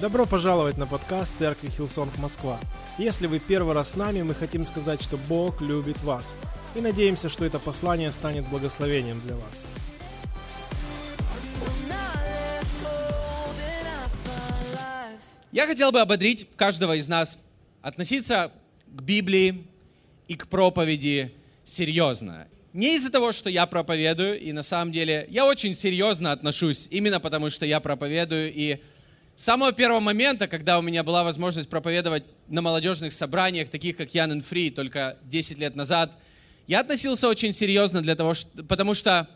Добро пожаловать на подкаст Церкви Hillsong Москва. Если вы первый раз с нами, мы хотим сказать, что Бог любит вас. И надеемся, что это послание станет благословением для вас. Я хотел бы ободрить каждого из нас относиться к Библии и к проповеди серьезно. Не из-за того, что я проповедую, и на самом деле я очень серьезно отношусь, именно потому что я проповедую, и с самого первого момента, когда у меня была возможность проповедовать на молодежных собраниях, таких как Ян Фри, только 10 лет назад, я относился очень серьезно для того, что, потому что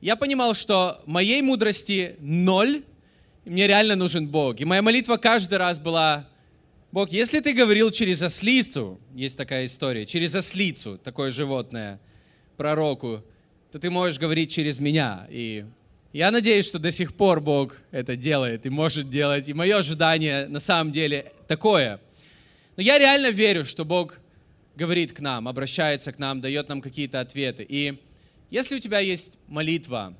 я понимал, что моей мудрости ноль, мне реально нужен Бог. И моя молитва каждый раз была, Бог, если ты говорил через ослицу, есть такая история, через ослицу, такое животное, пророку, то ты можешь говорить через меня. И я надеюсь, что до сих пор Бог это делает и может делать. И мое ожидание на самом деле такое. Но я реально верю, что Бог говорит к нам, обращается к нам, дает нам какие-то ответы. И если у тебя есть молитва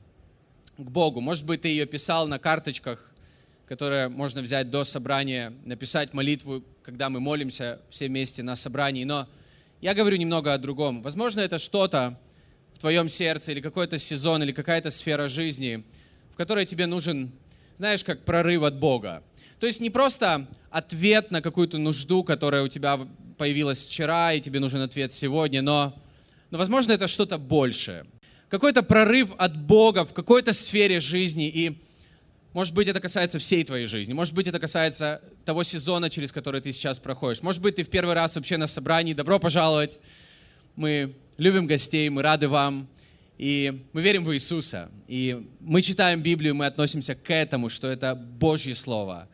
к Богу, может быть, ты ее писал на карточках, которое можно взять до собрания, написать молитву, когда мы молимся все вместе на собрании. Но я говорю немного о другом. Возможно, это что-то твоем сердце, или какой-то сезон, или какая-то сфера жизни, в которой тебе нужен, знаешь, как прорыв от Бога. То есть не просто ответ на какую-то нужду, которая у тебя появилась вчера, и тебе нужен ответ сегодня, но, но возможно, это что-то большее. Какой-то прорыв от Бога в какой-то сфере жизни, и может быть, это касается всей твоей жизни. Может быть, это касается того сезона, через который ты сейчас проходишь. Может быть, ты в первый раз вообще на собрании. Добро пожаловать. Мы любим гостей, мы рады вам. И мы верим в Иисуса. И мы читаем Библию, мы относимся к этому, что это Божье Слово.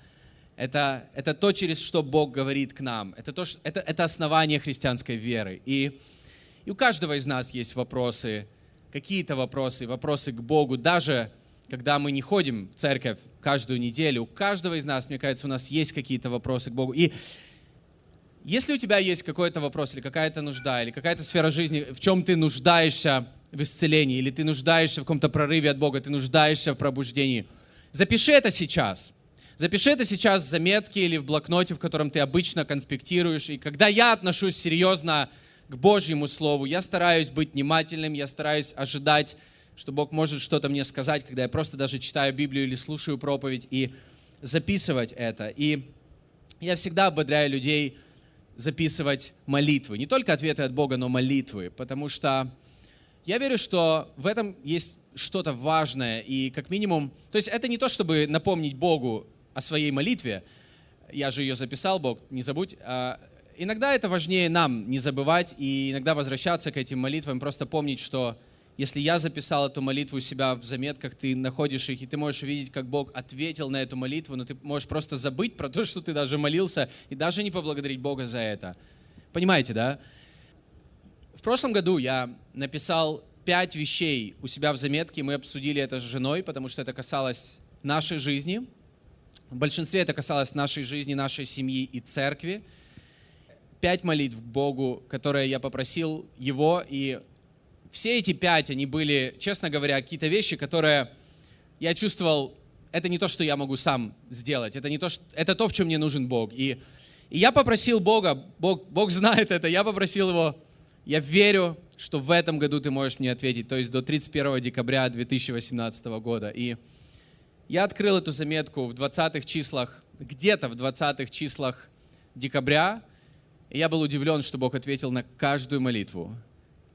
Это, это то, через что Бог говорит к нам. Это, то, это, это основание христианской веры. И, и у каждого из нас есть вопросы, какие-то вопросы, вопросы к Богу, даже когда мы не ходим в церковь каждую неделю, у каждого из нас, мне кажется, у нас есть какие-то вопросы к Богу. И если у тебя есть какой-то вопрос или какая-то нужда, или какая-то сфера жизни, в чем ты нуждаешься в исцелении, или ты нуждаешься в каком-то прорыве от Бога, ты нуждаешься в пробуждении, запиши это сейчас. Запиши это сейчас в заметке или в блокноте, в котором ты обычно конспектируешь. И когда я отношусь серьезно к Божьему Слову, я стараюсь быть внимательным, я стараюсь ожидать что Бог может что-то мне сказать, когда я просто даже читаю Библию или слушаю проповедь и записывать это. И я всегда ободряю людей записывать молитвы. Не только ответы от Бога, но молитвы. Потому что я верю, что в этом есть что-то важное. И как минимум, то есть это не то, чтобы напомнить Богу о своей молитве. Я же ее записал, Бог, не забудь. А иногда это важнее нам не забывать и иногда возвращаться к этим молитвам, просто помнить, что если я записал эту молитву у себя в заметках, ты находишь их, и ты можешь увидеть, как Бог ответил на эту молитву, но ты можешь просто забыть про то, что ты даже молился, и даже не поблагодарить Бога за это. Понимаете, да? В прошлом году я написал пять вещей у себя в заметке, мы обсудили это с женой, потому что это касалось нашей жизни. В большинстве это касалось нашей жизни, нашей семьи и церкви. Пять молитв к Богу, которые я попросил Его, и все эти пять, они были, честно говоря, какие-то вещи, которые я чувствовал, это не то, что я могу сам сделать, это, не то, что, это то, в чем мне нужен Бог. И, и я попросил Бога, Бог, Бог знает это, я попросил Его, я верю, что в этом году ты можешь мне ответить, то есть до 31 декабря 2018 года. И я открыл эту заметку в 20-х числах, где-то в 20-х числах декабря, и я был удивлен, что Бог ответил на каждую молитву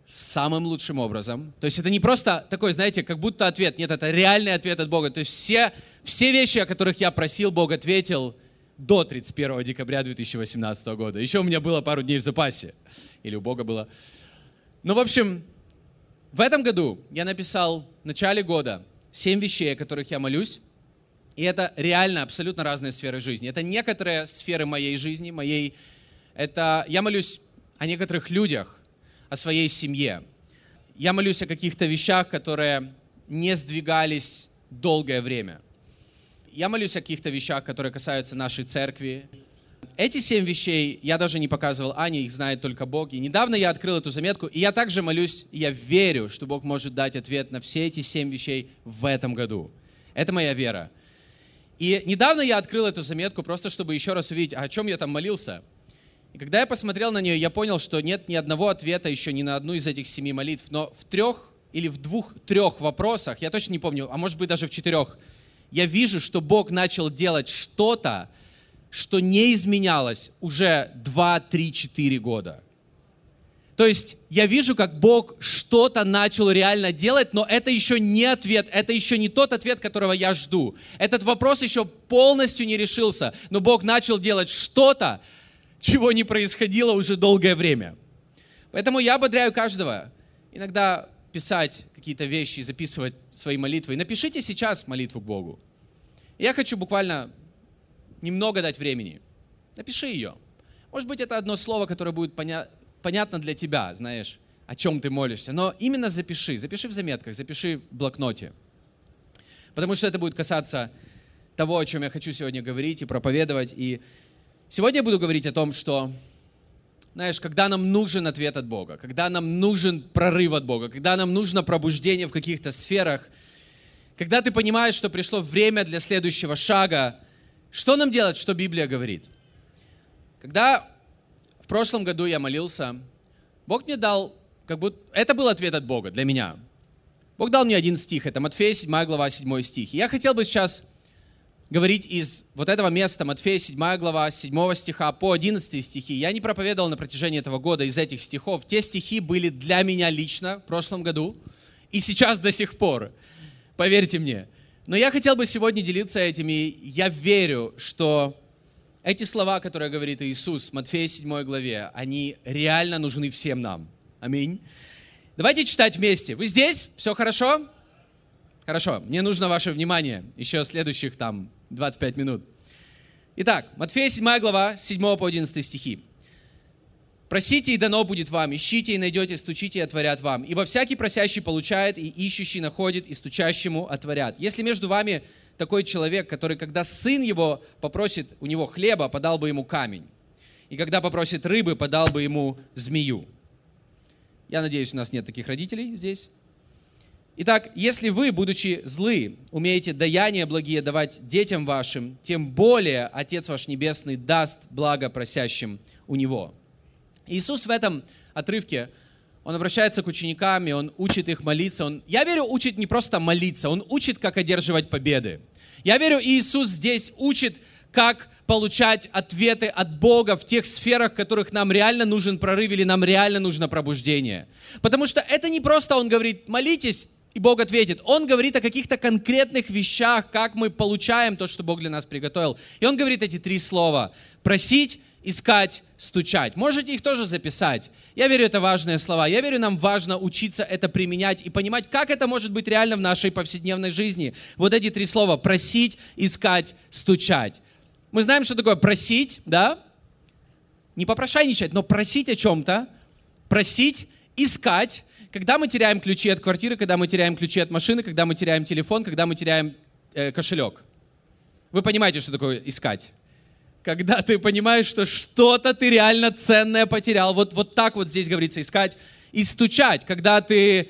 самым лучшим образом. То есть это не просто такой, знаете, как будто ответ. Нет, это реальный ответ от Бога. То есть все, все вещи, о которых я просил, Бог ответил до 31 декабря 2018 года. Еще у меня было пару дней в запасе. Или у Бога было. Ну, в общем, в этом году я написал в начале года семь вещей, о которых я молюсь. И это реально абсолютно разные сферы жизни. Это некоторые сферы моей жизни, моей... Это я молюсь о некоторых людях, о своей семье. Я молюсь о каких-то вещах, которые не сдвигались долгое время. Я молюсь о каких-то вещах, которые касаются нашей церкви. эти семь вещей я даже не показывал Ане, их знает только Бог. И недавно я открыл эту заметку, и я также молюсь, и я верю, что Бог может дать ответ на все эти семь вещей в этом году. Это моя вера. И недавно я открыл эту заметку, просто чтобы еще раз увидеть, о чем я там молился. И когда я посмотрел на нее, я понял, что нет ни одного ответа еще ни на одну из этих семи молитв, но в трех или в двух-трех вопросах, я точно не помню, а может быть даже в четырех, я вижу, что Бог начал делать что-то, что не изменялось уже 2, 3, 4 года. То есть я вижу, как Бог что-то начал реально делать, но это еще не ответ, это еще не тот ответ, которого я жду. Этот вопрос еще полностью не решился, но Бог начал делать что-то, чего не происходило уже долгое время. Поэтому я ободряю каждого иногда писать какие-то вещи записывать свои молитвы. Напишите сейчас молитву к Богу. Я хочу буквально немного дать времени. Напиши ее. Может быть, это одно слово, которое будет поня- понятно для тебя, знаешь, о чем ты молишься. Но именно запиши. Запиши в заметках, запиши в блокноте. Потому что это будет касаться того, о чем я хочу сегодня говорить и проповедовать. И сегодня я буду говорить о том, что знаешь, когда нам нужен ответ от Бога, когда нам нужен прорыв от Бога, когда нам нужно пробуждение в каких-то сферах, когда ты понимаешь, что пришло время для следующего шага, что нам делать, что Библия говорит? Когда в прошлом году я молился, Бог мне дал, как будто, это был ответ от Бога для меня. Бог дал мне один стих, это Матфея 7 глава 7 стих. И я хотел бы сейчас говорить из вот этого места, Матфея 7 глава, 7 стиха по 11 стихи. Я не проповедовал на протяжении этого года из этих стихов. Те стихи были для меня лично в прошлом году и сейчас до сих пор. Поверьте мне. Но я хотел бы сегодня делиться этими. Я верю, что эти слова, которые говорит Иисус в Матфея 7 главе, они реально нужны всем нам. Аминь. Давайте читать вместе. Вы здесь? Все хорошо? Хорошо. Мне нужно ваше внимание. Еще следующих там 25 минут. Итак, Матфея 7 глава, 7 по 11 стихи. «Просите, и дано будет вам, ищите, и найдете, стучите, и отворят вам. Ибо всякий просящий получает, и ищущий находит, и стучащему отворят. Если между вами такой человек, который, когда сын его попросит у него хлеба, подал бы ему камень, и когда попросит рыбы, подал бы ему змею». Я надеюсь, у нас нет таких родителей здесь. Итак, если вы, будучи злы, умеете даяния благие давать детям вашим, тем более Отец ваш Небесный даст благо просящим у Него. Иисус в этом отрывке, Он обращается к ученикам, и Он учит их молиться. Он, я верю, учит не просто молиться, Он учит, как одерживать победы. Я верю, Иисус здесь учит, как получать ответы от Бога в тех сферах, в которых нам реально нужен прорыв или нам реально нужно пробуждение. Потому что это не просто Он говорит, молитесь, и Бог ответит. Он говорит о каких-то конкретных вещах, как мы получаем то, что Бог для нас приготовил. И Он говорит эти три слова. Просить, искать, стучать. Можете их тоже записать. Я верю, это важные слова. Я верю, нам важно учиться это применять и понимать, как это может быть реально в нашей повседневной жизни. Вот эти три слова. Просить, искать, стучать. Мы знаем, что такое просить, да? Не попрошайничать, но просить о чем-то. Просить, искать когда мы теряем ключи от квартиры, когда мы теряем ключи от машины, когда мы теряем телефон, когда мы теряем э, кошелек. Вы понимаете, что такое искать? Когда ты понимаешь, что что-то ты реально ценное потерял. Вот, вот так вот здесь говорится искать. И стучать, когда ты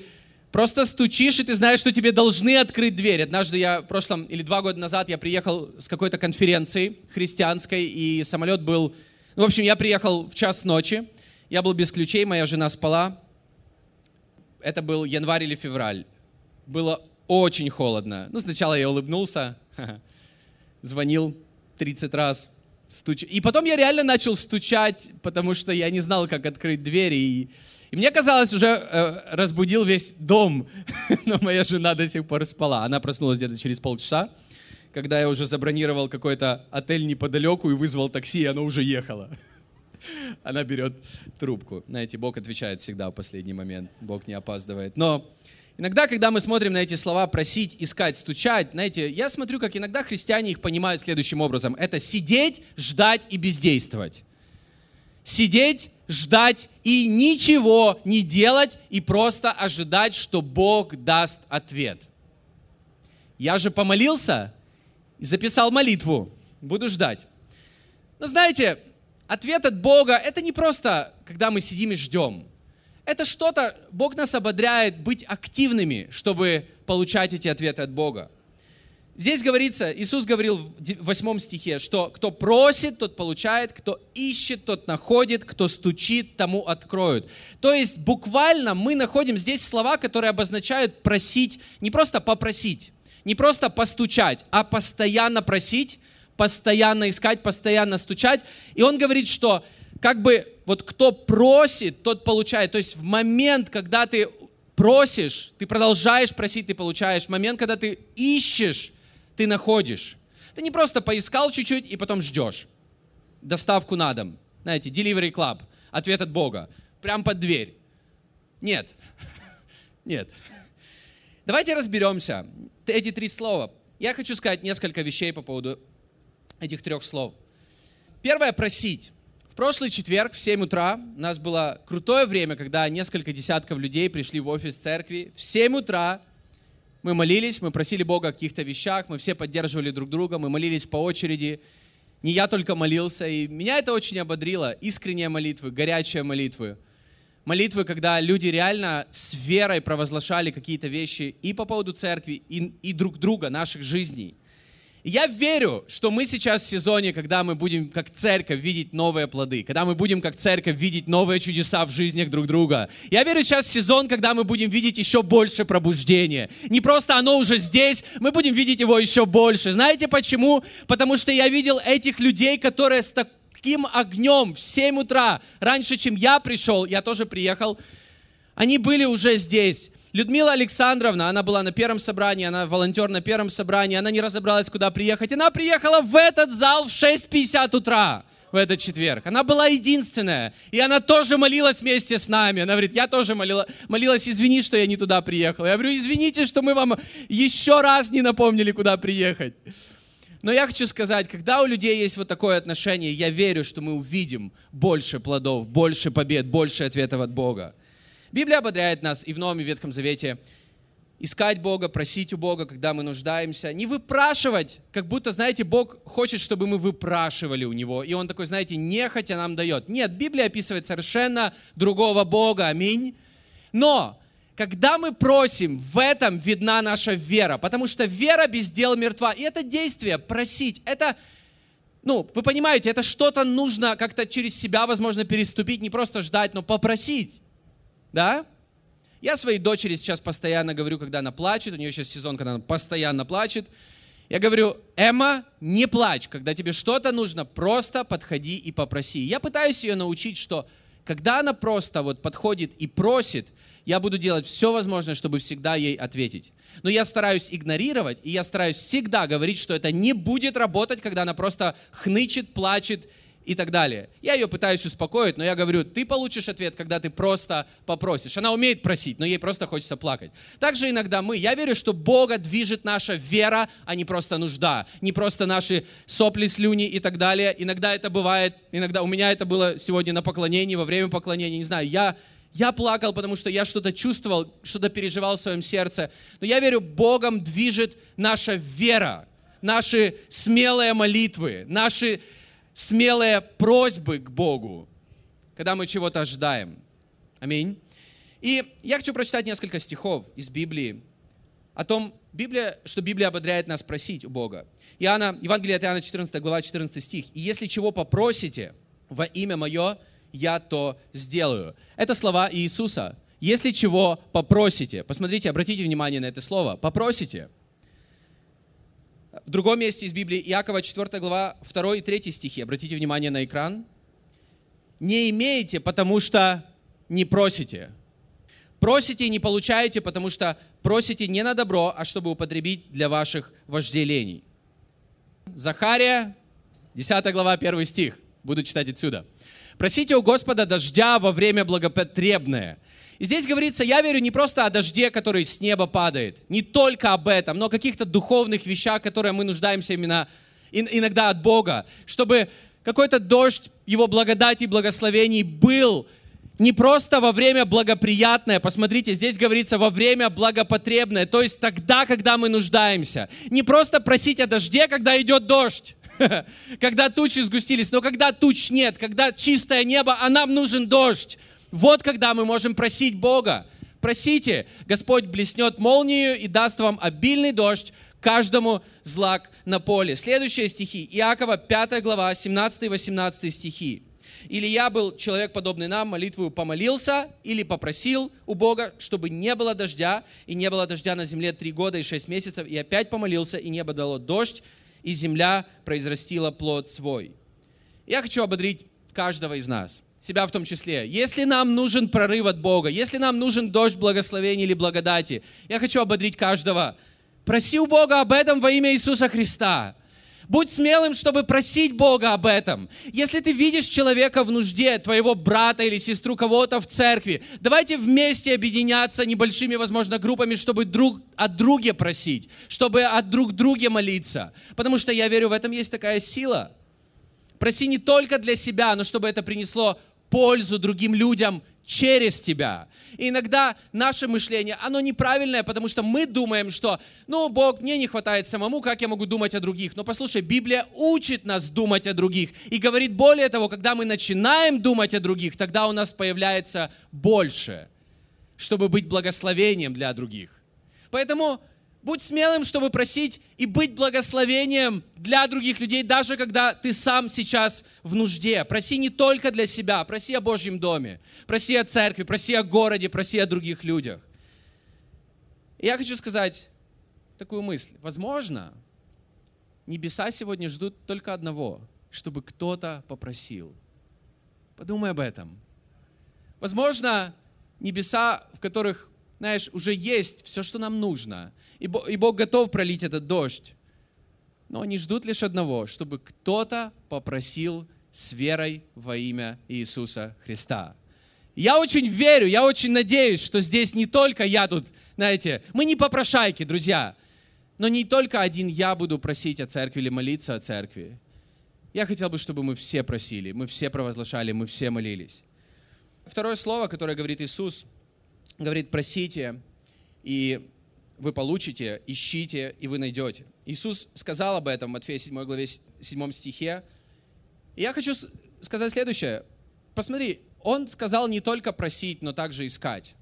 просто стучишь, и ты знаешь, что тебе должны открыть дверь. Однажды я, в прошлом, или два года назад, я приехал с какой-то конференции христианской, и самолет был... Ну, в общем, я приехал в час ночи, я был без ключей, моя жена спала, это был январь или февраль. Было очень холодно. Ну, сначала я улыбнулся, звонил 30 раз, стуч... И потом я реально начал стучать, потому что я не знал, как открыть двери. И, и мне казалось, уже э, разбудил весь дом, но моя жена до сих пор спала. Она проснулась где-то через полчаса, когда я уже забронировал какой-то отель неподалеку и вызвал такси, и оно уже ехало. Она берет трубку. Знаете, Бог отвечает всегда в последний момент. Бог не опаздывает. Но иногда, когда мы смотрим на эти слова «просить», «искать», «стучать», знаете, я смотрю, как иногда христиане их понимают следующим образом. Это сидеть, ждать и бездействовать. Сидеть, ждать и ничего не делать, и просто ожидать, что Бог даст ответ. Я же помолился и записал молитву. Буду ждать. Но знаете, ответ от Бога — это не просто, когда мы сидим и ждем. Это что-то, Бог нас ободряет быть активными, чтобы получать эти ответы от Бога. Здесь говорится, Иисус говорил в восьмом стихе, что кто просит, тот получает, кто ищет, тот находит, кто стучит, тому откроют. То есть буквально мы находим здесь слова, которые обозначают просить, не просто попросить, не просто постучать, а постоянно просить, постоянно искать, постоянно стучать. И он говорит, что как бы вот кто просит, тот получает. То есть в момент, когда ты просишь, ты продолжаешь просить, ты получаешь. В момент, когда ты ищешь, ты находишь. Ты не просто поискал чуть-чуть и потом ждешь. Доставку на дом. Знаете, delivery club. Ответ от Бога. Прям под дверь. Нет. Нет. Давайте разберемся. Эти три слова. Я хочу сказать несколько вещей по поводу этих трех слов. Первое – просить. В прошлый четверг в 7 утра у нас было крутое время, когда несколько десятков людей пришли в офис церкви. В 7 утра мы молились, мы просили Бога о каких-то вещах, мы все поддерживали друг друга, мы молились по очереди. Не я только молился, и меня это очень ободрило. Искренние молитвы, горячие молитвы. Молитвы, когда люди реально с верой провозглашали какие-то вещи и по поводу церкви, и, и друг друга, наших жизней. Я верю, что мы сейчас в сезоне, когда мы будем как церковь видеть новые плоды, когда мы будем как церковь видеть новые чудеса в жизнях друг друга. Я верю сейчас в сезон, когда мы будем видеть еще больше пробуждения. Не просто оно уже здесь, мы будем видеть его еще больше. Знаете почему? Потому что я видел этих людей, которые с таким огнем в 7 утра, раньше, чем я пришел, я тоже приехал, они были уже здесь. Людмила Александровна, она была на первом собрании, она волонтер на первом собрании, она не разобралась, куда приехать. Она приехала в этот зал в 6.50 утра в этот четверг. Она была единственная. И она тоже молилась вместе с нами. Она говорит, я тоже молила, молилась, извини, что я не туда приехала. Я говорю, извините, что мы вам еще раз не напомнили, куда приехать. Но я хочу сказать, когда у людей есть вот такое отношение, я верю, что мы увидим больше плодов, больше побед, больше ответов от Бога. Библия ободряет нас и в Новом и Ветхом Завете искать Бога, просить у Бога, когда мы нуждаемся, не выпрашивать, как будто, знаете, Бог хочет, чтобы мы выпрашивали у Него, и Он такой, знаете, нехотя нам дает. Нет, Библия описывает совершенно другого Бога, аминь. Но, когда мы просим, в этом видна наша вера, потому что вера без дел мертва. И это действие, просить, это, ну, вы понимаете, это что-то нужно как-то через себя, возможно, переступить, не просто ждать, но попросить. Да? Я своей дочери сейчас постоянно говорю, когда она плачет, у нее сейчас сезон, когда она постоянно плачет. Я говорю, Эмма, не плачь, когда тебе что-то нужно, просто подходи и попроси. Я пытаюсь ее научить, что когда она просто вот подходит и просит, я буду делать все возможное, чтобы всегда ей ответить. Но я стараюсь игнорировать, и я стараюсь всегда говорить, что это не будет работать, когда она просто хнычет, плачет и так далее. Я ее пытаюсь успокоить, но я говорю, ты получишь ответ, когда ты просто попросишь. Она умеет просить, но ей просто хочется плакать. Также иногда мы, я верю, что Бога движет наша вера, а не просто нужда, не просто наши сопли, слюни и так далее. Иногда это бывает, иногда у меня это было сегодня на поклонении, во время поклонения, не знаю, я я плакал, потому что я что-то чувствовал, что-то переживал в своем сердце. Но я верю, Богом движет наша вера, наши смелые молитвы, наши смелые просьбы к Богу, когда мы чего-то ожидаем. Аминь. И я хочу прочитать несколько стихов из Библии о том, Библия, что Библия ободряет нас просить у Бога. Иоанна, Евангелие от Иоанна 14 глава 14 стих. «И если чего попросите во имя Мое, я то сделаю». Это слова Иисуса. «Если чего попросите». Посмотрите, обратите внимание на это слово. «Попросите». В другом месте из Библии, Иакова 4 глава, 2 и 3 стихи, обратите внимание на экран. «Не имеете, потому что не просите. Просите и не получаете, потому что просите не на добро, а чтобы употребить для ваших вожделений». Захария, 10 глава, 1 стих. Буду читать отсюда. «Просите у Господа дождя во время благопотребное, и здесь говорится, я верю не просто о дожде, который с неба падает, не только об этом, но о каких-то духовных вещах, которые мы нуждаемся именно иногда от Бога, чтобы какой-то дождь Его благодати и благословений был не просто во время благоприятное, посмотрите, здесь говорится во время благопотребное, то есть тогда, когда мы нуждаемся. Не просто просить о дожде, когда идет дождь. когда тучи сгустились, но когда туч нет, когда чистое небо, а нам нужен дождь, вот когда мы можем просить Бога. Просите, Господь блеснет молнию и даст вам обильный дождь, каждому злак на поле. Следующие стихи. Иакова, 5 глава, 17 и 18 стихи. Или я был человек, подобный нам, молитву помолился или попросил у Бога, чтобы не было дождя, и не было дождя на земле три года и шесть месяцев, и опять помолился, и небо дало дождь, и земля произрастила плод свой. Я хочу ободрить каждого из нас, себя в том числе. Если нам нужен прорыв от Бога, если нам нужен дождь благословения или благодати, я хочу ободрить каждого. Проси у Бога об этом во имя Иисуса Христа. Будь смелым, чтобы просить Бога об этом. Если ты видишь человека в нужде, твоего брата или сестру кого-то в церкви, давайте вместе объединяться небольшими, возможно, группами, чтобы друг от друга просить, чтобы от друг друга молиться. Потому что я верю, в этом есть такая сила. Проси не только для себя, но чтобы это принесло пользу другим людям через тебя. И иногда наше мышление, оно неправильное, потому что мы думаем, что, ну, Бог, мне не хватает самому, как я могу думать о других. Но послушай, Библия учит нас думать о других. И говорит более того, когда мы начинаем думать о других, тогда у нас появляется больше, чтобы быть благословением для других. Поэтому Будь смелым, чтобы просить и быть благословением для других людей, даже когда ты сам сейчас в нужде. Проси не только для себя, проси о Божьем доме, проси о церкви, проси о городе, проси о других людях. И я хочу сказать такую мысль. Возможно, небеса сегодня ждут только одного, чтобы кто-то попросил. Подумай об этом. Возможно, небеса, в которых знаешь, уже есть все, что нам нужно. И Бог, и Бог готов пролить этот дождь. Но они ждут лишь одного, чтобы кто-то попросил с верой во имя Иисуса Христа. Я очень верю, я очень надеюсь, что здесь не только я тут, знаете, мы не попрошайки, друзья, но не только один я буду просить о церкви или молиться о церкви. Я хотел бы, чтобы мы все просили, мы все провозглашали, мы все молились. Второе слово, которое говорит Иисус, говорит, просите, и вы получите, ищите, и вы найдете. Иисус сказал об этом в Матфея 7 главе 7 стихе. И я хочу сказать следующее. Посмотри, Он сказал не только просить, но также искать.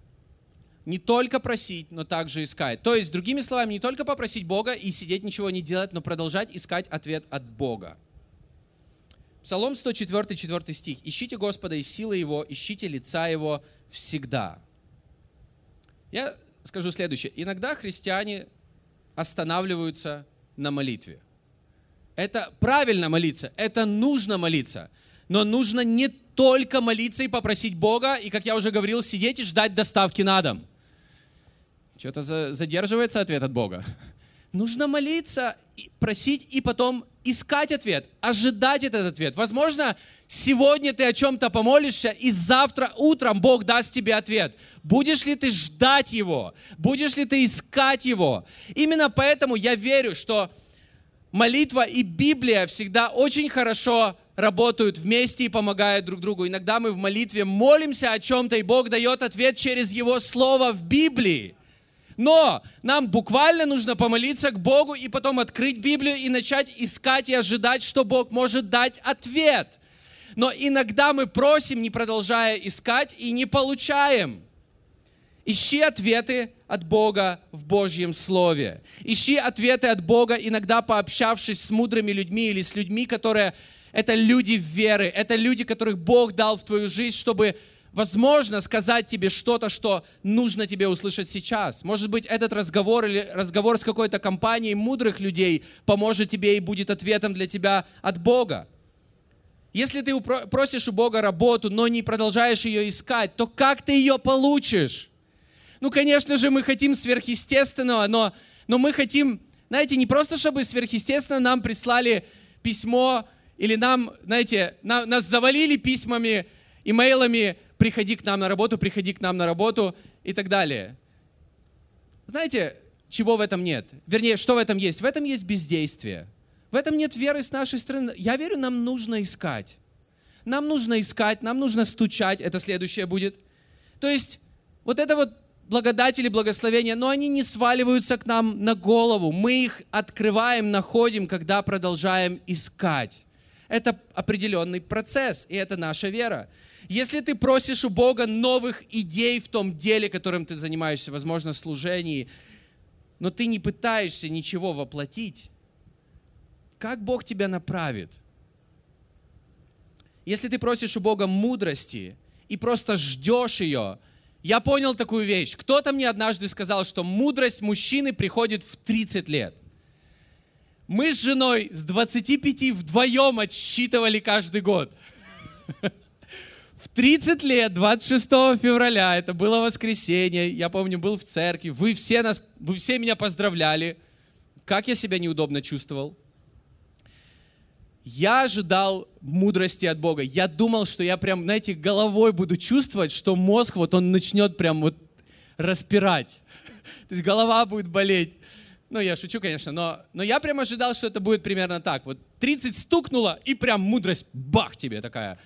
Не только просить, но также искать. То есть, другими словами, не только попросить Бога и сидеть ничего не делать, но продолжать искать ответ от Бога. Псалом 104, 4 стих. «Ищите Господа и силы Его, ищите лица Его всегда». Я скажу следующее. Иногда христиане останавливаются на молитве. Это правильно молиться, это нужно молиться. Но нужно не только молиться и попросить Бога, и, как я уже говорил, сидеть и ждать доставки на дом. Что-то задерживается ответ от Бога. Нужно молиться, просить и потом искать ответ, ожидать этот ответ. Возможно, сегодня ты о чем-то помолишься, и завтра утром Бог даст тебе ответ. Будешь ли ты ждать Его? Будешь ли ты искать Его? Именно поэтому я верю, что молитва и Библия всегда очень хорошо работают вместе и помогают друг другу. Иногда мы в молитве молимся о чем-то, и Бог дает ответ через Его Слово в Библии. Но нам буквально нужно помолиться к Богу и потом открыть Библию и начать искать и ожидать, что Бог может дать ответ. Но иногда мы просим, не продолжая искать, и не получаем. Ищи ответы от Бога в Божьем Слове. Ищи ответы от Бога, иногда пообщавшись с мудрыми людьми или с людьми, которые это люди веры, это люди, которых Бог дал в твою жизнь, чтобы возможно, сказать тебе что-то, что нужно тебе услышать сейчас. Может быть, этот разговор или разговор с какой-то компанией мудрых людей поможет тебе и будет ответом для тебя от Бога. Если ты просишь у Бога работу, но не продолжаешь ее искать, то как ты ее получишь? Ну, конечно же, мы хотим сверхъестественного, но, но мы хотим, знаете, не просто, чтобы сверхъестественно нам прислали письмо, или нам, знаете, на, нас завалили письмами, имейлами, приходи к нам на работу, приходи к нам на работу и так далее. Знаете, чего в этом нет? Вернее, что в этом есть? В этом есть бездействие. В этом нет веры с нашей стороны. Я верю, нам нужно искать. Нам нужно искать, нам нужно стучать, это следующее будет. То есть, вот это вот благодать или благословения, но они не сваливаются к нам на голову. Мы их открываем, находим, когда продолжаем искать. Это определенный процесс, и это наша вера. Если ты просишь у Бога новых идей в том деле, которым ты занимаешься, возможно, служении, но ты не пытаешься ничего воплотить, как Бог тебя направит? Если ты просишь у Бога мудрости и просто ждешь ее, я понял такую вещь. Кто-то мне однажды сказал, что мудрость мужчины приходит в 30 лет. Мы с женой с 25 вдвоем отсчитывали каждый год. В 30 лет, 26 февраля, это было воскресенье, я помню, был в церкви, вы все, нас, вы все меня поздравляли. Как я себя неудобно чувствовал? Я ожидал мудрости от Бога. Я думал, что я прям, знаете, головой буду чувствовать, что мозг вот он начнет прям вот распирать. То есть голова будет болеть. Ну, я шучу, конечно, но, но я прям ожидал, что это будет примерно так. Вот 30 стукнуло, и прям мудрость, бах тебе такая.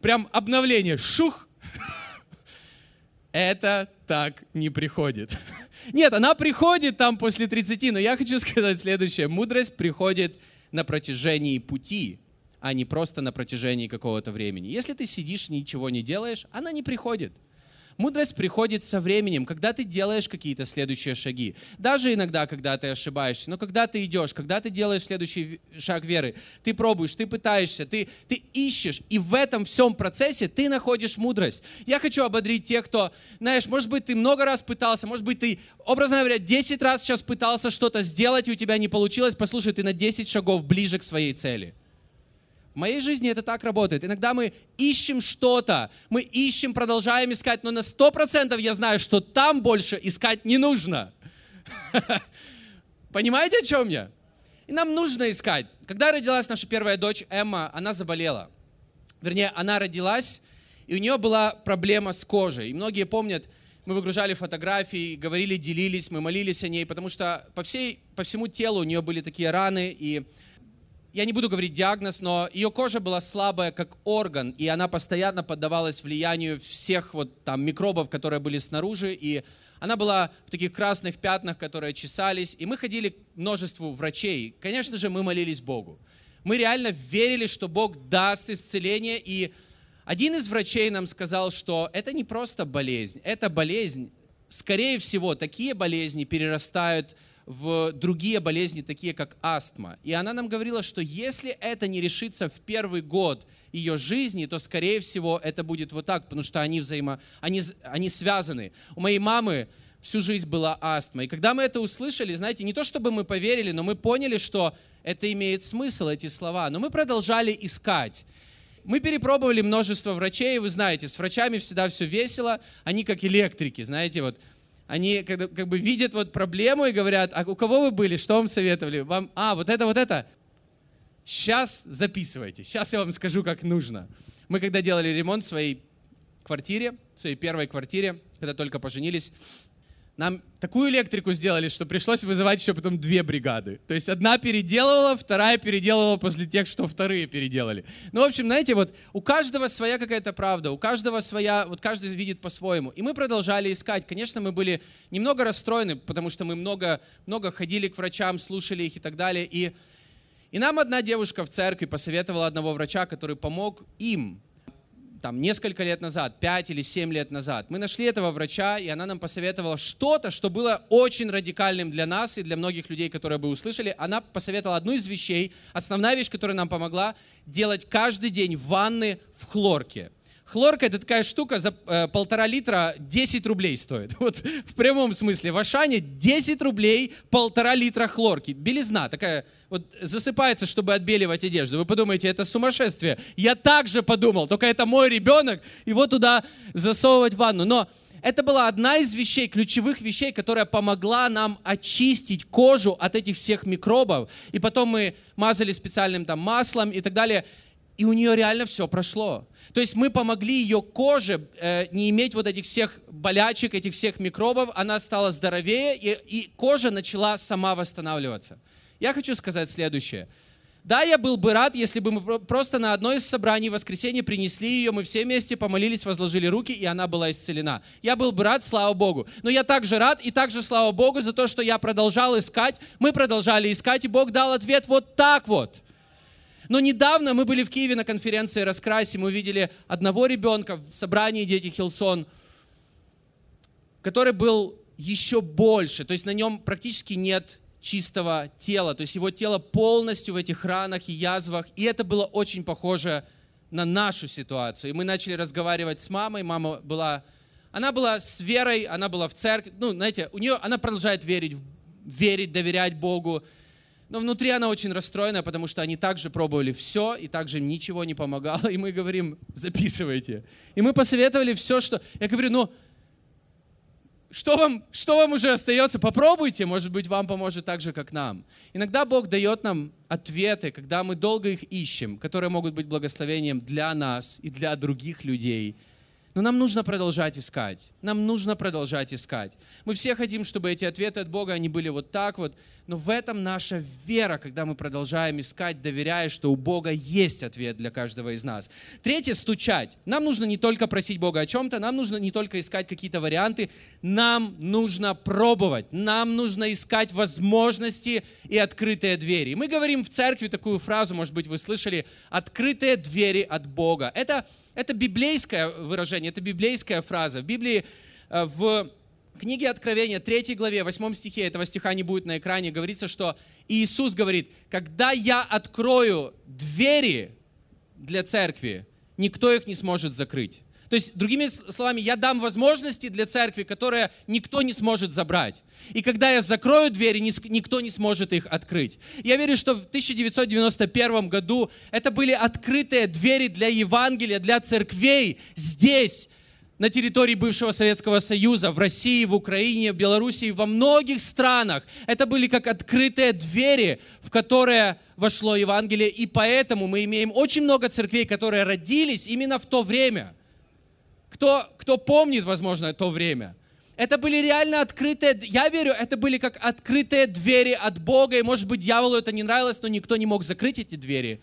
Прям обновление, шух. Это так не приходит. Нет, она приходит там после 30, но я хочу сказать следующее. Мудрость приходит на протяжении пути, а не просто на протяжении какого-то времени. Если ты сидишь, ничего не делаешь, она не приходит. Мудрость приходит со временем, когда ты делаешь какие-то следующие шаги. Даже иногда, когда ты ошибаешься, но когда ты идешь, когда ты делаешь следующий шаг веры, ты пробуешь, ты пытаешься, ты, ты ищешь, и в этом всем процессе ты находишь мудрость. Я хочу ободрить тех, кто, знаешь, может быть, ты много раз пытался, может быть, ты, образно говоря, 10 раз сейчас пытался что-то сделать, и у тебя не получилось. Послушай, ты на 10 шагов ближе к своей цели. В моей жизни это так работает. Иногда мы ищем что-то, мы ищем, продолжаем искать, но на сто процентов я знаю, что там больше искать не нужно. Понимаете, о чем я? И нам нужно искать. Когда родилась наша первая дочь Эмма, она заболела. Вернее, она родилась, и у нее была проблема с кожей. И многие помнят, мы выгружали фотографии, говорили, делились, мы молились о ней, потому что по, всей, по всему телу у нее были такие раны, и я не буду говорить диагноз, но ее кожа была слабая, как орган, и она постоянно поддавалась влиянию всех вот там микробов, которые были снаружи, и она была в таких красных пятнах, которые чесались, и мы ходили к множеству врачей. Конечно же, мы молились Богу. Мы реально верили, что Бог даст исцеление, и один из врачей нам сказал, что это не просто болезнь, это болезнь, скорее всего, такие болезни перерастают в другие болезни, такие как астма. И она нам говорила, что если это не решится в первый год ее жизни, то, скорее всего, это будет вот так, потому что они, взаимо... они, они связаны. У моей мамы всю жизнь была астма. И когда мы это услышали, знаете, не то чтобы мы поверили, но мы поняли, что это имеет смысл, эти слова. Но мы продолжали искать. Мы перепробовали множество врачей, вы знаете, с врачами всегда все весело, они как электрики, знаете, вот они как, как бы видят вот проблему и говорят, а у кого вы были, что вам советовали? Вам, а, вот это, вот это. Сейчас записывайте, сейчас я вам скажу, как нужно. Мы когда делали ремонт в своей квартире, в своей первой квартире, когда только поженились, нам такую электрику сделали, что пришлось вызывать еще потом две бригады. То есть одна переделывала, вторая переделывала после тех, что вторые переделали. Ну, в общем, знаете, вот у каждого своя какая-то правда, у каждого своя, вот каждый видит по-своему. И мы продолжали искать. Конечно, мы были немного расстроены, потому что мы много, много ходили к врачам, слушали их и так далее. И, и нам одна девушка в церкви посоветовала одного врача, который помог им там, несколько лет назад, 5 или 7 лет назад. Мы нашли этого врача, и она нам посоветовала что-то, что было очень радикальным для нас и для многих людей, которые бы услышали. Она посоветовала одну из вещей, основная вещь, которая нам помогла, делать каждый день ванны в хлорке. Хлорка это такая штука за э, полтора литра 10 рублей стоит. Вот в прямом смысле. В Ашане 10 рублей полтора литра хлорки. Белизна такая вот засыпается, чтобы отбеливать одежду. Вы подумаете, это сумасшествие. Я также подумал, только это мой ребенок, его туда засовывать в ванну. Но это была одна из вещей, ключевых вещей, которая помогла нам очистить кожу от этих всех микробов. И потом мы мазали специальным там маслом и так далее и у нее реально все прошло. То есть мы помогли ее коже э, не иметь вот этих всех болячек, этих всех микробов, она стала здоровее, и, и кожа начала сама восстанавливаться. Я хочу сказать следующее. Да, я был бы рад, если бы мы просто на одно из собраний в воскресенье принесли ее, мы все вместе помолились, возложили руки, и она была исцелена. Я был бы рад, слава Богу. Но я также рад и также слава Богу за то, что я продолжал искать, мы продолжали искать, и Бог дал ответ вот так вот. Но недавно мы были в Киеве на конференции «Раскрась», и мы увидели одного ребенка в собрании «Дети Хилсон», который был еще больше, то есть на нем практически нет чистого тела, то есть его тело полностью в этих ранах и язвах, и это было очень похоже на нашу ситуацию. И мы начали разговаривать с мамой, мама была, она была с верой, она была в церкви, ну, знаете, у нее, она продолжает верить, верить, доверять Богу, но внутри она очень расстроена, потому что они также пробовали все, и также ничего не помогало, и мы говорим, записывайте. И мы посоветовали все, что... Я говорю, ну, что вам, что вам уже остается? Попробуйте, может быть, вам поможет так же, как нам. Иногда Бог дает нам ответы, когда мы долго их ищем, которые могут быть благословением для нас и для других людей – но нам нужно продолжать искать. Нам нужно продолжать искать. Мы все хотим, чтобы эти ответы от Бога, они были вот так вот. Но в этом наша вера, когда мы продолжаем искать, доверяя, что у Бога есть ответ для каждого из нас. Третье – стучать. Нам нужно не только просить Бога о чем-то, нам нужно не только искать какие-то варианты, нам нужно пробовать, нам нужно искать возможности и открытые двери. Мы говорим в церкви такую фразу, может быть, вы слышали, «открытые двери от Бога». Это это библейское выражение, это библейская фраза. В Библии, э, в книге Откровения, 3 главе, 8 стихе, этого стиха не будет на экране, говорится, что Иисус говорит, когда я открою двери для церкви, никто их не сможет закрыть. То есть, другими словами, я дам возможности для церкви, которые никто не сможет забрать. И когда я закрою двери, никто не сможет их открыть. Я верю, что в 1991 году это были открытые двери для Евангелия, для церквей здесь, на территории бывшего Советского Союза, в России, в Украине, в Белоруссии, во многих странах. Это были как открытые двери, в которые вошло Евангелие, и поэтому мы имеем очень много церквей, которые родились именно в то время – кто, кто помнит, возможно, то время. Это были реально открытые, я верю, это были как открытые двери от Бога, и может быть дьяволу это не нравилось, но никто не мог закрыть эти двери,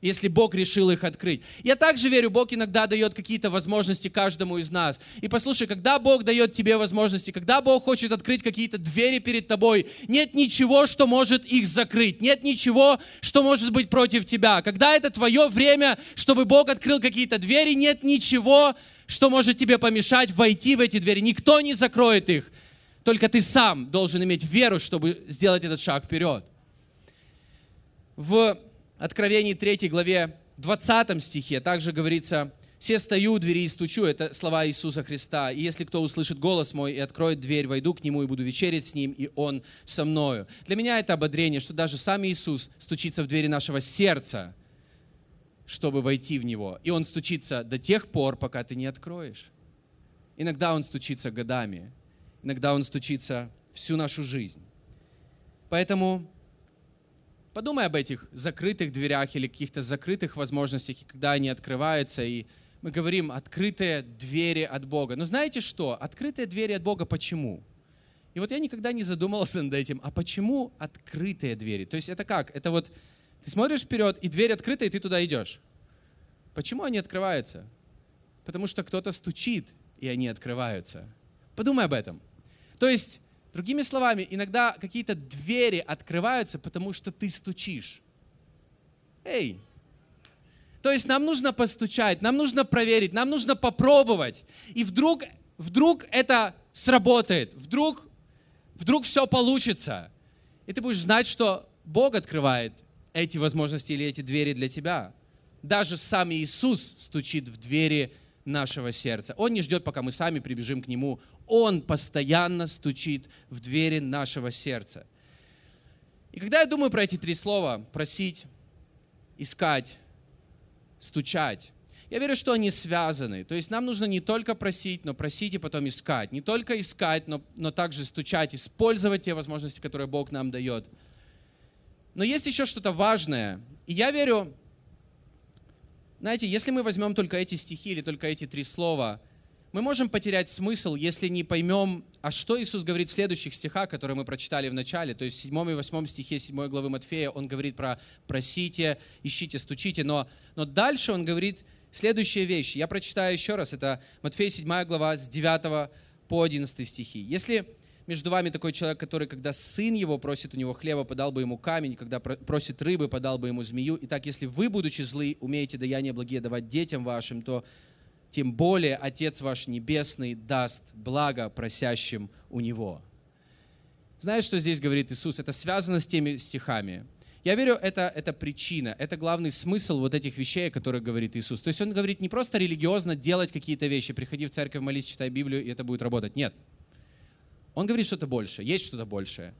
если Бог решил их открыть. Я также верю, Бог иногда дает какие-то возможности каждому из нас. И послушай, когда Бог дает тебе возможности, когда Бог хочет открыть какие-то двери перед тобой, нет ничего, что может их закрыть, нет ничего, что может быть против тебя. Когда это твое время, чтобы Бог открыл какие-то двери, нет ничего, что может тебе помешать войти в эти двери? Никто не закроет их. Только ты сам должен иметь веру, чтобы сделать этот шаг вперед. В Откровении 3 главе 20 стихе также говорится, «Все стою у двери и стучу». Это слова Иисуса Христа. «И если кто услышит голос мой и откроет дверь, войду к нему и буду вечерить с ним, и он со мною». Для меня это ободрение, что даже сам Иисус стучится в двери нашего сердца – чтобы войти в него. И он стучится до тех пор, пока ты не откроешь. Иногда он стучится годами, иногда он стучится всю нашу жизнь. Поэтому подумай об этих закрытых дверях или каких-то закрытых возможностях, когда они открываются, и мы говорим открытые двери от Бога. Но знаете что? Открытые двери от Бога почему? И вот я никогда не задумывался над этим, а почему открытые двери? То есть это как? Это вот ты смотришь вперед, и дверь открыта, и ты туда идешь. Почему они открываются? Потому что кто-то стучит, и они открываются. Подумай об этом. То есть, другими словами, иногда какие-то двери открываются, потому что ты стучишь. Эй! То есть нам нужно постучать, нам нужно проверить, нам нужно попробовать. И вдруг, вдруг это сработает, вдруг, вдруг все получится. И ты будешь знать, что Бог открывает эти возможности или эти двери для тебя. Даже сам Иисус стучит в двери нашего сердца. Он не ждет, пока мы сами прибежим к Нему. Он постоянно стучит в двери нашего сердца. И когда я думаю про эти три слова, просить, искать, стучать, я верю, что они связаны. То есть нам нужно не только просить, но просить и потом искать. Не только искать, но, но также стучать, использовать те возможности, которые Бог нам дает – но есть еще что-то важное. И я верю, знаете, если мы возьмем только эти стихи или только эти три слова, мы можем потерять смысл, если не поймем, а что Иисус говорит в следующих стихах, которые мы прочитали в начале. То есть в 7 и 8 стихе 7 главы Матфея он говорит про «просите, ищите, стучите». Но, но дальше он говорит следующие вещи. Я прочитаю еще раз. Это Матфея 7 глава с 9 по 11 стихи. «Если между вами такой человек, который, когда сын его просит у него хлеба, подал бы ему камень, когда просит рыбы, подал бы ему змею. Итак, если вы, будучи злы, умеете даяние благие давать детям вашим, то тем более Отец ваш Небесный даст благо просящим у Него. Знаешь, что здесь говорит Иисус? Это связано с теми стихами. Я верю, это, это причина, это главный смысл вот этих вещей, о которых говорит Иисус. То есть Он говорит не просто религиозно делать какие-то вещи, приходи в церковь, молись, читай Библию, и это будет работать. Нет. Он говорит что-то большее, есть что-то большее.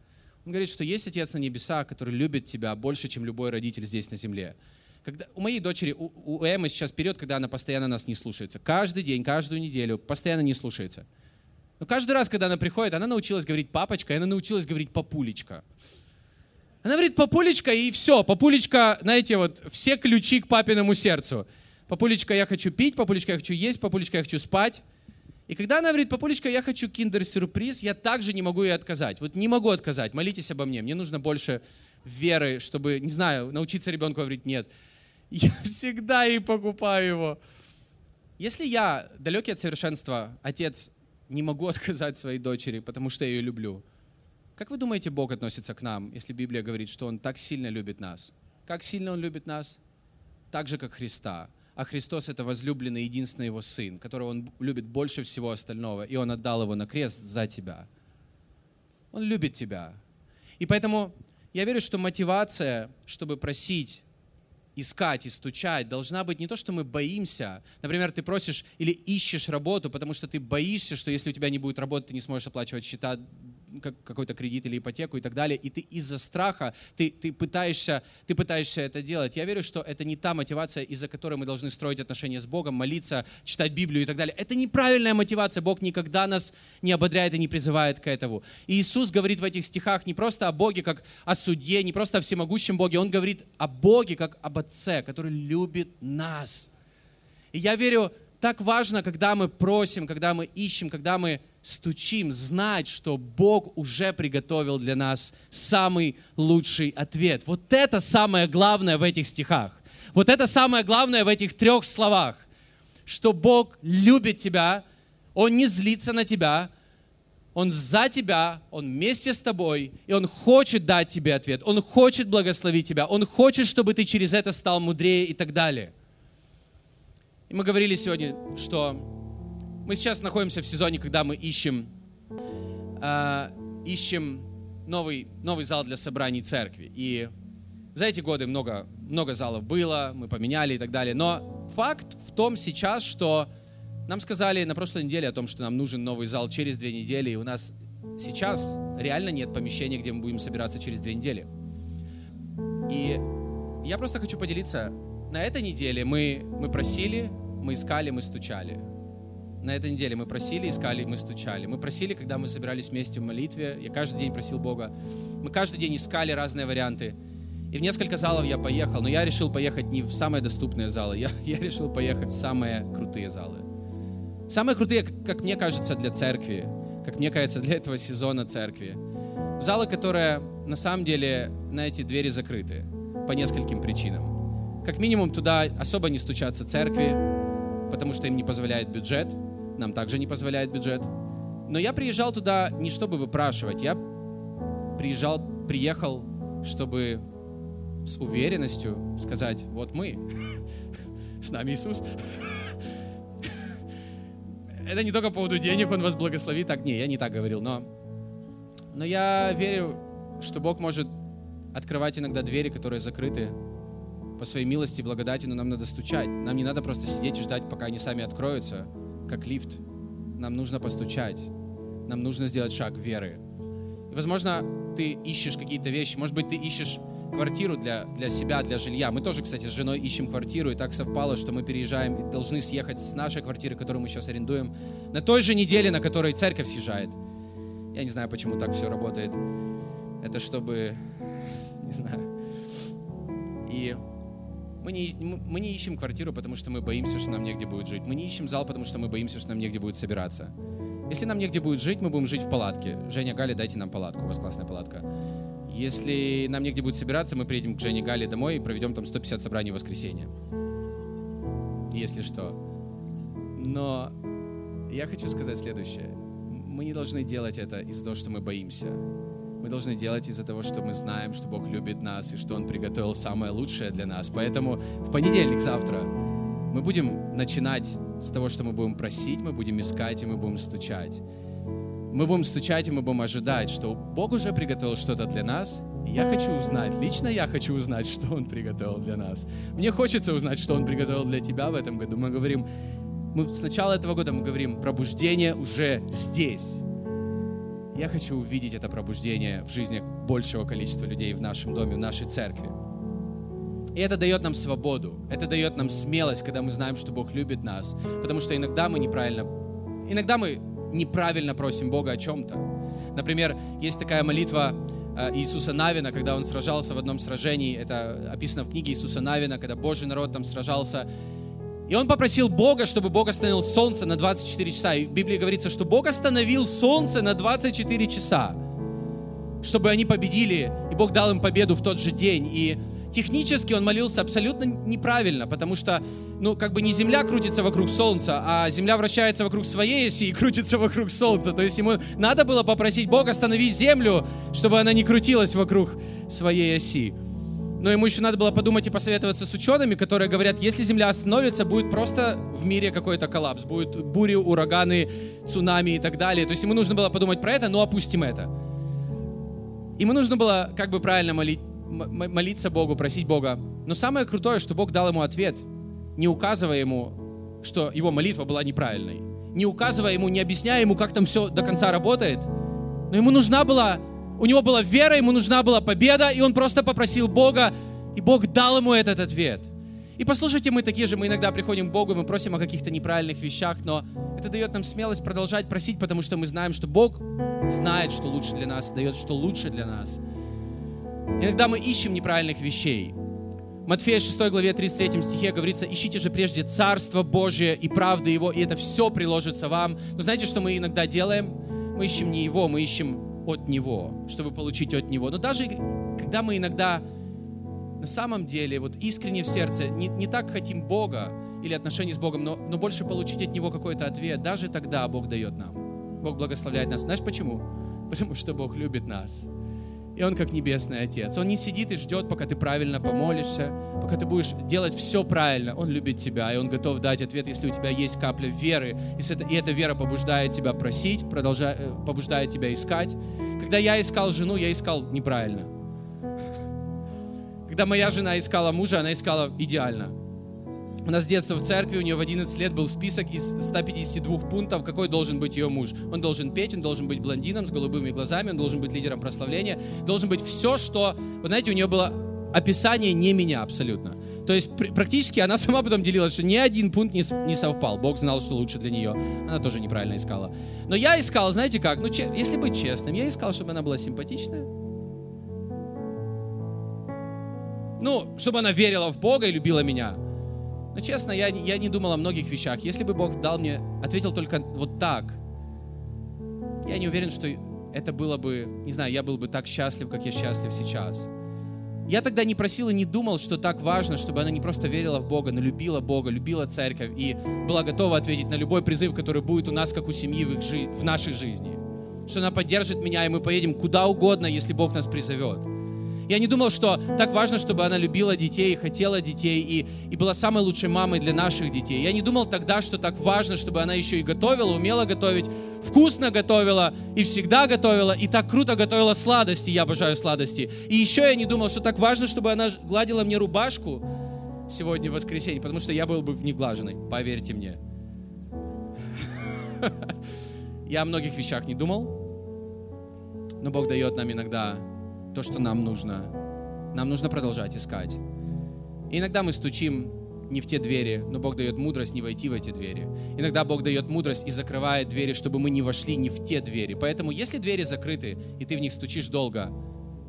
Он говорит, что есть Отец на небесах, который любит тебя больше, чем любой родитель здесь на земле. Когда, у моей дочери, у, у Эммы сейчас период, когда она постоянно нас не слушается. Каждый день, каждую неделю постоянно не слушается. Но каждый раз, когда она приходит, она научилась говорить папочка, и она научилась говорить папулечка. Она говорит папулечка, и все. Папулечка, знаете, вот все ключи к папиному сердцу. Папулечка, я хочу пить, папулечка, я хочу есть, папулечка, я хочу спать. И когда она говорит, папулечка, я хочу киндер-сюрприз, я также не могу ей отказать. Вот не могу отказать, молитесь обо мне. Мне нужно больше веры, чтобы, не знаю, научиться ребенку говорить нет я всегда ей покупаю его. Если я, далекий от совершенства, отец, не могу отказать своей дочери, потому что я ее люблю, как вы думаете, Бог относится к нам, если Библия говорит, что Он так сильно любит нас? Как сильно Он любит нас? Так же, как Христа. А Христос — это возлюбленный, единственный Его Сын, которого Он любит больше всего остального, и Он отдал Его на крест за тебя. Он любит тебя. И поэтому я верю, что мотивация, чтобы просить искать и стучать должна быть не то, что мы боимся. Например, ты просишь или ищешь работу, потому что ты боишься, что если у тебя не будет работы, ты не сможешь оплачивать счета какой-то кредит или ипотеку и так далее, и ты из-за страха, ты, ты, пытаешься, ты пытаешься это делать. Я верю, что это не та мотивация, из-за которой мы должны строить отношения с Богом, молиться, читать Библию и так далее. Это неправильная мотивация. Бог никогда нас не ободряет и не призывает к этому. И Иисус говорит в этих стихах не просто о Боге, как о судье, не просто о всемогущем Боге, Он говорит о Боге, как об Отце, который любит нас. И я верю, так важно, когда мы просим, когда мы ищем, когда мы стучим, знать, что Бог уже приготовил для нас самый лучший ответ. Вот это самое главное в этих стихах. Вот это самое главное в этих трех словах, что Бог любит тебя, Он не злится на тебя, Он за тебя, Он вместе с тобой, и Он хочет дать тебе ответ, Он хочет благословить тебя, Он хочет, чтобы ты через это стал мудрее и так далее. И мы говорили сегодня, что мы сейчас находимся в сезоне, когда мы ищем, э, ищем новый, новый зал для собраний церкви. И за эти годы много, много залов было, мы поменяли и так далее. Но факт в том сейчас, что нам сказали на прошлой неделе о том, что нам нужен новый зал через две недели, и у нас сейчас реально нет помещения, где мы будем собираться через две недели. И я просто хочу поделиться. На этой неделе мы, мы просили, мы искали, мы стучали на этой неделе мы просили, искали, мы стучали. Мы просили, когда мы собирались вместе в молитве. Я каждый день просил Бога. Мы каждый день искали разные варианты. И в несколько залов я поехал, но я решил поехать не в самые доступные залы, я, я решил поехать в самые крутые залы. Самые крутые, как мне кажется, для церкви, как мне кажется, для этого сезона церкви. Залы, которые на самом деле на эти двери закрыты по нескольким причинам. Как минимум туда особо не стучатся церкви, потому что им не позволяет бюджет – нам также не позволяет бюджет. Но я приезжал туда не чтобы выпрашивать, я приезжал, приехал, чтобы с уверенностью сказать, вот мы, с нами Иисус. Это не только по поводу денег, Он вас благословит, так, не, я не так говорил, но, но я верю, что Бог может открывать иногда двери, которые закрыты по своей милости и благодати, но нам надо стучать. Нам не надо просто сидеть и ждать, пока они сами откроются как лифт. Нам нужно постучать. Нам нужно сделать шаг веры. И, возможно, ты ищешь какие-то вещи. Может быть, ты ищешь квартиру для, для себя, для жилья. Мы тоже, кстати, с женой ищем квартиру, и так совпало, что мы переезжаем и должны съехать с нашей квартиры, которую мы сейчас арендуем, на той же неделе, на которой церковь съезжает. Я не знаю, почему так все работает. Это чтобы, не знаю. И Мы не, мы не ищем квартиру, потому что мы боимся, что нам негде будет жить. Мы не ищем зал, потому что мы боимся, что нам негде будет собираться. Если нам негде будет жить, мы будем жить в палатке. Женя, Галя, дайте нам палатку, у вас классная палатка. Если нам негде будет собираться, мы приедем к Жене Гале домой и проведем там 150 собраний в воскресенье. Если что. Но я хочу сказать следующее. Мы не должны делать это из-за того, что мы боимся. Мы должны делать из-за того, что мы знаем, что Бог любит нас и что Он приготовил самое лучшее для нас. Поэтому в понедельник, завтра, мы будем начинать с того, что мы будем просить, мы будем искать и мы будем стучать. Мы будем стучать и мы будем ожидать, что Бог уже приготовил что-то для нас, я хочу узнать, лично я хочу узнать, что Он приготовил для нас. Мне хочется узнать, что Он приготовил для тебя в этом году. Мы говорим, мы с начала этого года мы говорим, пробуждение уже здесь. Я хочу увидеть это пробуждение в жизни большего количества людей в нашем доме, в нашей церкви. И это дает нам свободу, это дает нам смелость, когда мы знаем, что Бог любит нас. Потому что иногда мы неправильно, иногда мы неправильно просим Бога о чем-то. Например, есть такая молитва э, Иисуса Навина, когда он сражался в одном сражении, это описано в книге Иисуса Навина, когда Божий народ там сражался, и он попросил Бога, чтобы Бог остановил солнце на 24 часа. И в Библии говорится, что Бог остановил солнце на 24 часа, чтобы они победили, и Бог дал им победу в тот же день. И технически он молился абсолютно неправильно, потому что, ну, как бы не Земля крутится вокруг Солнца, а Земля вращается вокруг своей оси и крутится вокруг Солнца. То есть ему надо было попросить Бога остановить Землю, чтобы она не крутилась вокруг своей оси. Но ему еще надо было подумать и посоветоваться с учеными, которые говорят, если Земля остановится, будет просто в мире какой-то коллапс, будут бури, ураганы, цунами и так далее. То есть ему нужно было подумать про это, но опустим это. Ему нужно было как бы правильно молить, молиться Богу, просить Бога. Но самое крутое, что Бог дал ему ответ, не указывая ему, что его молитва была неправильной, не указывая ему, не объясняя ему, как там все до конца работает, но ему нужна была у него была вера, ему нужна была победа, и он просто попросил Бога, и Бог дал ему этот ответ. И послушайте, мы такие же, мы иногда приходим к Богу, мы просим о каких-то неправильных вещах, но это дает нам смелость продолжать просить, потому что мы знаем, что Бог знает, что лучше для нас, дает, что лучше для нас. Иногда мы ищем неправильных вещей. Матфея 6 главе 33 стихе говорится, ищите же прежде Царство Божие и правды Его, и это все приложится вам. Но знаете, что мы иногда делаем? Мы ищем не Его, мы ищем от Него, чтобы получить от Него. Но даже когда мы иногда на самом деле, вот искренне в сердце, не, не так хотим Бога или отношения с Богом, но, но больше получить от Него какой-то ответ, даже тогда Бог дает нам. Бог благословляет нас. Знаешь почему? Потому что Бог любит нас. И Он как Небесный Отец. Он не сидит и ждет, пока ты правильно помолишься, пока ты будешь делать все правильно. Он любит тебя, и Он готов дать ответ, если у тебя есть капля веры, и эта вера побуждает тебя просить, продолжает, э, побуждает тебя искать. Когда я искал жену, я искал неправильно. Когда моя жена искала мужа, она искала идеально. У нас с детства в церкви, у нее в 11 лет был список из 152 пунктов, какой должен быть ее муж. Он должен петь, он должен быть блондином с голубыми глазами, он должен быть лидером прославления, должен быть все, что... Вы знаете, у нее было описание не меня абсолютно. То есть практически она сама потом делилась, что ни один пункт не, не совпал. Бог знал, что лучше для нее. Она тоже неправильно искала. Но я искал, знаете как, ну, че, если быть честным, я искал, чтобы она была симпатичная. Ну, чтобы она верила в Бога и любила меня. Но честно, я, я не думал о многих вещах. Если бы Бог дал мне, ответил только вот так, я не уверен, что это было бы, не знаю, я был бы так счастлив, как я счастлив сейчас. Я тогда не просил и не думал, что так важно, чтобы она не просто верила в Бога, но любила Бога, любила церковь и была готова ответить на любой призыв, который будет у нас, как у семьи в, их жи- в нашей жизни. Что она поддержит меня, и мы поедем куда угодно, если Бог нас призовет. Я не думал, что так важно, чтобы она любила детей, хотела детей и, и была самой лучшей мамой для наших детей. Я не думал тогда, что так важно, чтобы она еще и готовила, умела готовить, вкусно готовила и всегда готовила, и так круто готовила сладости, я обожаю сладости. И еще я не думал, что так важно, чтобы она гладила мне рубашку сегодня в воскресенье, потому что я был бы неглаженный, поверьте мне. Я о многих вещах не думал, но Бог дает нам иногда то, что нам нужно. Нам нужно продолжать искать. И иногда мы стучим не в те двери, но Бог дает мудрость не войти в эти двери. Иногда Бог дает мудрость и закрывает двери, чтобы мы не вошли не в те двери. Поэтому, если двери закрыты, и ты в них стучишь долго,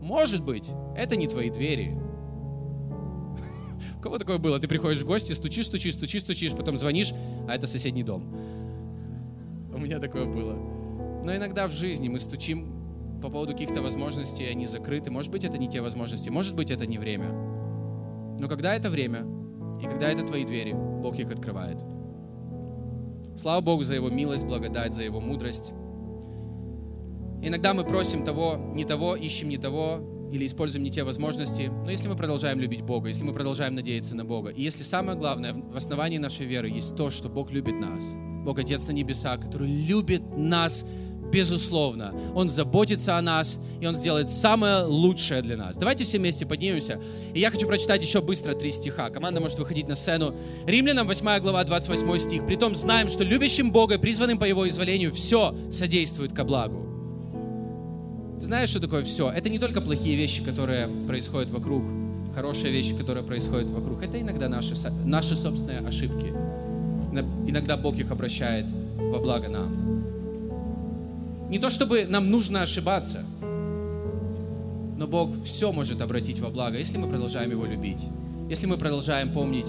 может быть, это не твои двери. У кого такое было? Ты приходишь в гости, стучишь, стучишь, стучишь, стучишь, потом звонишь, а это соседний дом. У меня такое было. Но иногда в жизни мы стучим по поводу каких-то возможностей, они закрыты. Может быть, это не те возможности, может быть, это не время. Но когда это время, и когда это твои двери, Бог их открывает. Слава Богу за Его милость, благодать, за Его мудрость. Иногда мы просим того, не того, ищем не того, или используем не те возможности. Но если мы продолжаем любить Бога, если мы продолжаем надеяться на Бога, и если самое главное в основании нашей веры есть то, что Бог любит нас, Бог Отец на небеса, который любит нас безусловно. Он заботится о нас, и Он сделает самое лучшее для нас. Давайте все вместе поднимемся. И я хочу прочитать еще быстро три стиха. Команда может выходить на сцену. Римлянам 8 глава, 28 стих. «Притом знаем, что любящим Бога, призванным по Его изволению, все содействует ко благу». Знаешь, что такое все? Это не только плохие вещи, которые происходят вокруг, хорошие вещи, которые происходят вокруг. Это иногда наши, наши собственные ошибки. Иногда Бог их обращает во благо нам. Не то чтобы нам нужно ошибаться, но Бог все может обратить во благо, если мы продолжаем Его любить, если мы продолжаем помнить,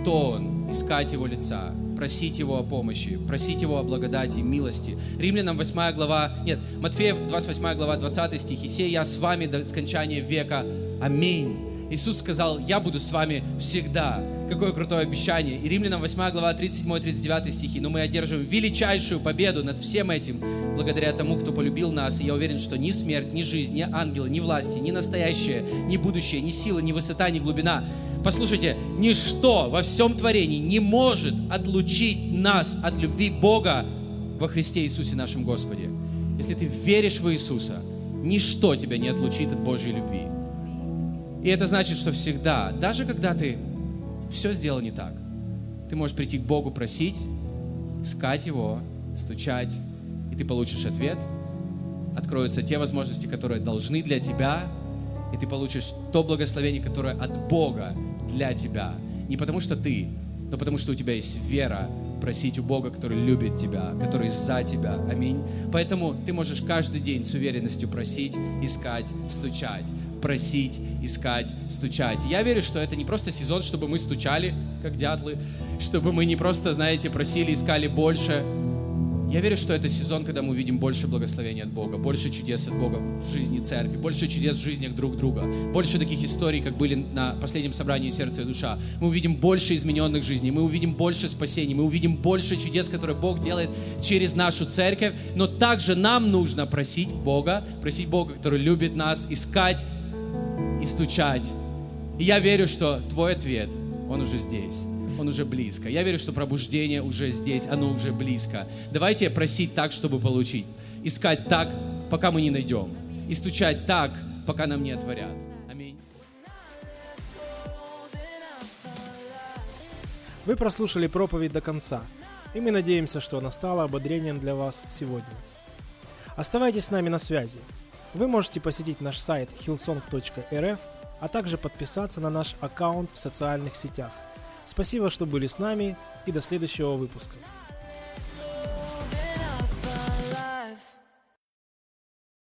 кто Он, искать Его лица, просить Его о помощи, просить Его о благодати, милости. Римлянам 8 глава, нет, Матфея 28 глава 20 стих, «И я с вами до скончания века. Аминь». Иисус сказал, я буду с вами всегда. Какое крутое обещание. И Римлянам 8 глава 37-39 стихи. Но мы одерживаем величайшую победу над всем этим, благодаря тому, кто полюбил нас. И я уверен, что ни смерть, ни жизнь, ни ангелы, ни власти, ни настоящее, ни будущее, ни сила, ни высота, ни глубина. Послушайте, ничто во всем творении не может отлучить нас от любви Бога во Христе Иисусе нашем Господе. Если ты веришь в Иисуса, ничто тебя не отлучит от Божьей любви. И это значит, что всегда, даже когда ты все сделал не так, ты можешь прийти к Богу просить, искать Его, стучать, и ты получишь ответ. Откроются те возможности, которые должны для тебя, и ты получишь то благословение, которое от Бога для тебя. Не потому что ты, но потому что у тебя есть вера просить у Бога, который любит тебя, который за тебя. Аминь. Поэтому ты можешь каждый день с уверенностью просить, искать, стучать просить, искать, стучать. Я верю, что это не просто сезон, чтобы мы стучали, как дятлы, чтобы мы не просто, знаете, просили, искали больше. Я верю, что это сезон, когда мы увидим больше благословения от Бога, больше чудес от Бога в жизни церкви, больше чудес в жизнях друг друга, больше таких историй, как были на последнем собрании «Сердце и душа». Мы увидим больше измененных жизней, мы увидим больше спасений, мы увидим больше чудес, которые Бог делает через нашу церковь, но также нам нужно просить Бога, просить Бога, который любит нас, искать и стучать. И я верю, что твой ответ, он уже здесь. Он уже близко. Я верю, что пробуждение уже здесь, оно уже близко. Давайте просить так, чтобы получить. Искать так, пока мы не найдем. И стучать так, пока нам не отворят. Аминь. Вы прослушали проповедь до конца, и мы надеемся, что она стала ободрением для вас сегодня. Оставайтесь с нами на связи. Вы можете посетить наш сайт hillsong.rf, а также подписаться на наш аккаунт в социальных сетях. Спасибо, что были с нами и до следующего выпуска.